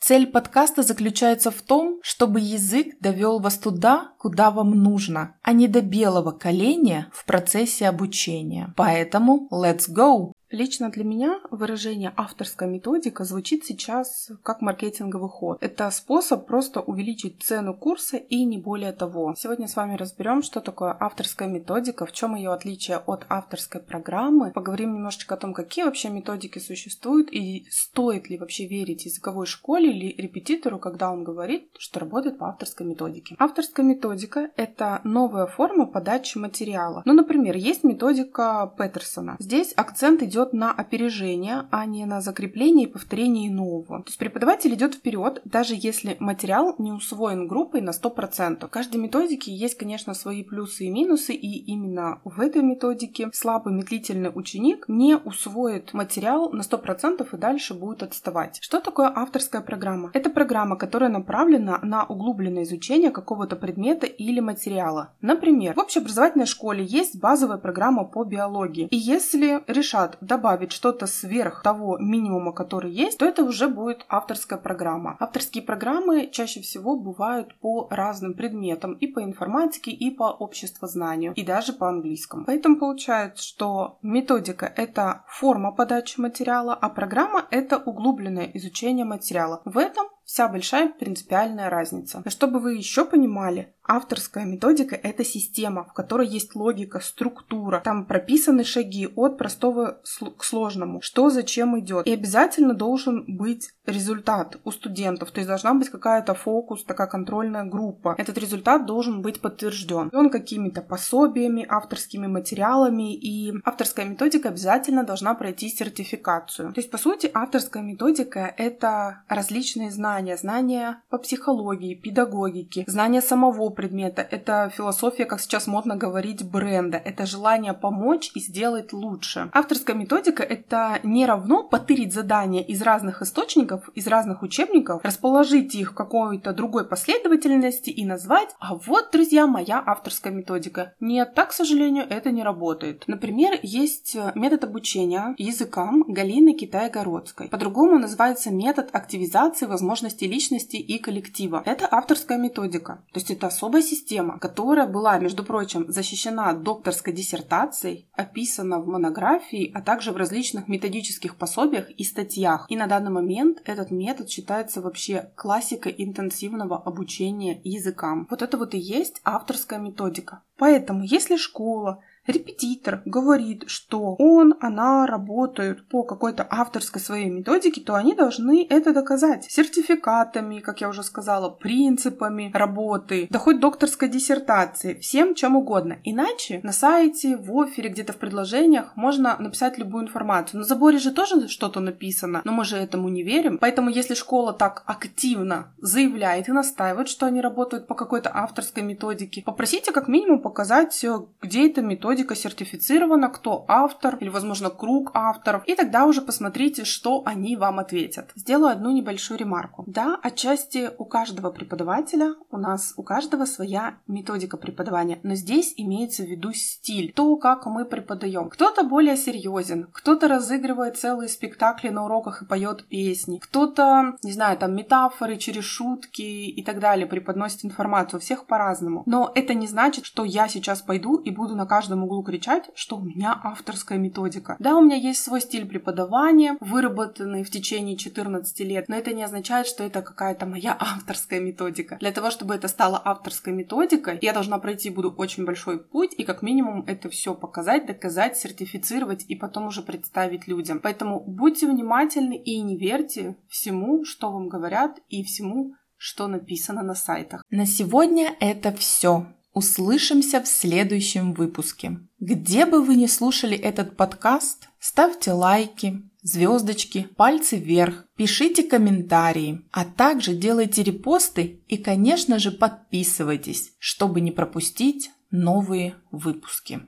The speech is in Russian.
Цель подкаста заключается в том, чтобы язык довел вас туда, куда вам нужно, а не до белого коленя в процессе обучения. Поэтому let's go! Лично для меня выражение «авторская методика» звучит сейчас как маркетинговый ход. Это способ просто увеличить цену курса и не более того. Сегодня с вами разберем, что такое авторская методика, в чем ее отличие от авторской программы. Поговорим немножечко о том, какие вообще методики существуют и стоит ли вообще верить языковой школе или репетитору, когда он говорит, что работает по авторской методике. Авторская методика — это новая форма подачи материала. Ну, например, есть методика Петерсона. Здесь акцент идет идет на опережение, а не на закрепление и повторение нового. То есть преподаватель идет вперед, даже если материал не усвоен группой на 100%. В каждой методике есть, конечно, свои плюсы и минусы, и именно в этой методике слабый медлительный ученик не усвоит материал на 100% и дальше будет отставать. Что такое авторская программа? Это программа, которая направлена на углубленное изучение какого-то предмета или материала. Например, в общеобразовательной школе есть базовая программа по биологии. И если решат добавить что-то сверх того минимума, который есть, то это уже будет авторская программа. Авторские программы чаще всего бывают по разным предметам, и по информатике, и по обществознанию, и даже по английскому. Поэтому получается, что методика — это форма подачи материала, а программа — это углубленное изучение материала. В этом вся большая принципиальная разница. Чтобы вы еще понимали, авторская методика — это система, в которой есть логика, структура. Там прописаны шаги от простого к сложному. Что зачем идет. И обязательно должен быть результат у студентов. То есть должна быть какая-то фокус, такая контрольная группа. Этот результат должен быть подтвержден. Он какими-то пособиями, авторскими материалами. И авторская методика обязательно должна пройти сертификацию. То есть, по сути, авторская методика — это различные знания, знания, знания по психологии, педагогике, знания самого предмета. Это философия, как сейчас модно говорить, бренда. Это желание помочь и сделать лучше. Авторская методика — это не равно потырить задания из разных источников, из разных учебников, расположить их в какой-то другой последовательности и назвать «А вот, друзья, моя авторская методика». Нет, так, к сожалению, это не работает. Например, есть метод обучения языкам Галины Китай-Городской. По-другому называется метод активизации возможностей возможности личности и коллектива. Это авторская методика. То есть это особая система, которая была, между прочим, защищена докторской диссертацией, описана в монографии, а также в различных методических пособиях и статьях. И на данный момент этот метод считается вообще классикой интенсивного обучения языкам. Вот это вот и есть авторская методика. Поэтому, если школа репетитор говорит, что он, она работают по какой-то авторской своей методике, то они должны это доказать сертификатами, как я уже сказала, принципами работы, да хоть докторской диссертации, всем чем угодно. Иначе на сайте, в офере, где-то в предложениях можно написать любую информацию. На заборе же тоже что-то написано, но мы же этому не верим. Поэтому если школа так активно заявляет и настаивает, что они работают по какой-то авторской методике, попросите как минимум показать, где эта методика методика сертифицирована, кто автор или, возможно, круг авторов, и тогда уже посмотрите, что они вам ответят. Сделаю одну небольшую ремарку. Да, отчасти у каждого преподавателя, у нас у каждого своя методика преподавания, но здесь имеется в виду стиль, то, как мы преподаем. Кто-то более серьезен, кто-то разыгрывает целые спектакли на уроках и поет песни, кто-то, не знаю, там метафоры через шутки и так далее преподносит информацию, у всех по-разному. Но это не значит, что я сейчас пойду и буду на каждом углу кричать, что у меня авторская методика. Да, у меня есть свой стиль преподавания, выработанный в течение 14 лет, но это не означает, что это какая-то моя авторская методика. Для того, чтобы это стало авторской методикой, я должна пройти буду очень большой путь и как минимум это все показать, доказать, сертифицировать и потом уже представить людям. Поэтому будьте внимательны и не верьте всему, что вам говорят и всему, что написано на сайтах. На сегодня это все. Услышимся в следующем выпуске. Где бы вы ни слушали этот подкаст, ставьте лайки, звездочки, пальцы вверх, пишите комментарии, а также делайте репосты и, конечно же, подписывайтесь, чтобы не пропустить новые выпуски.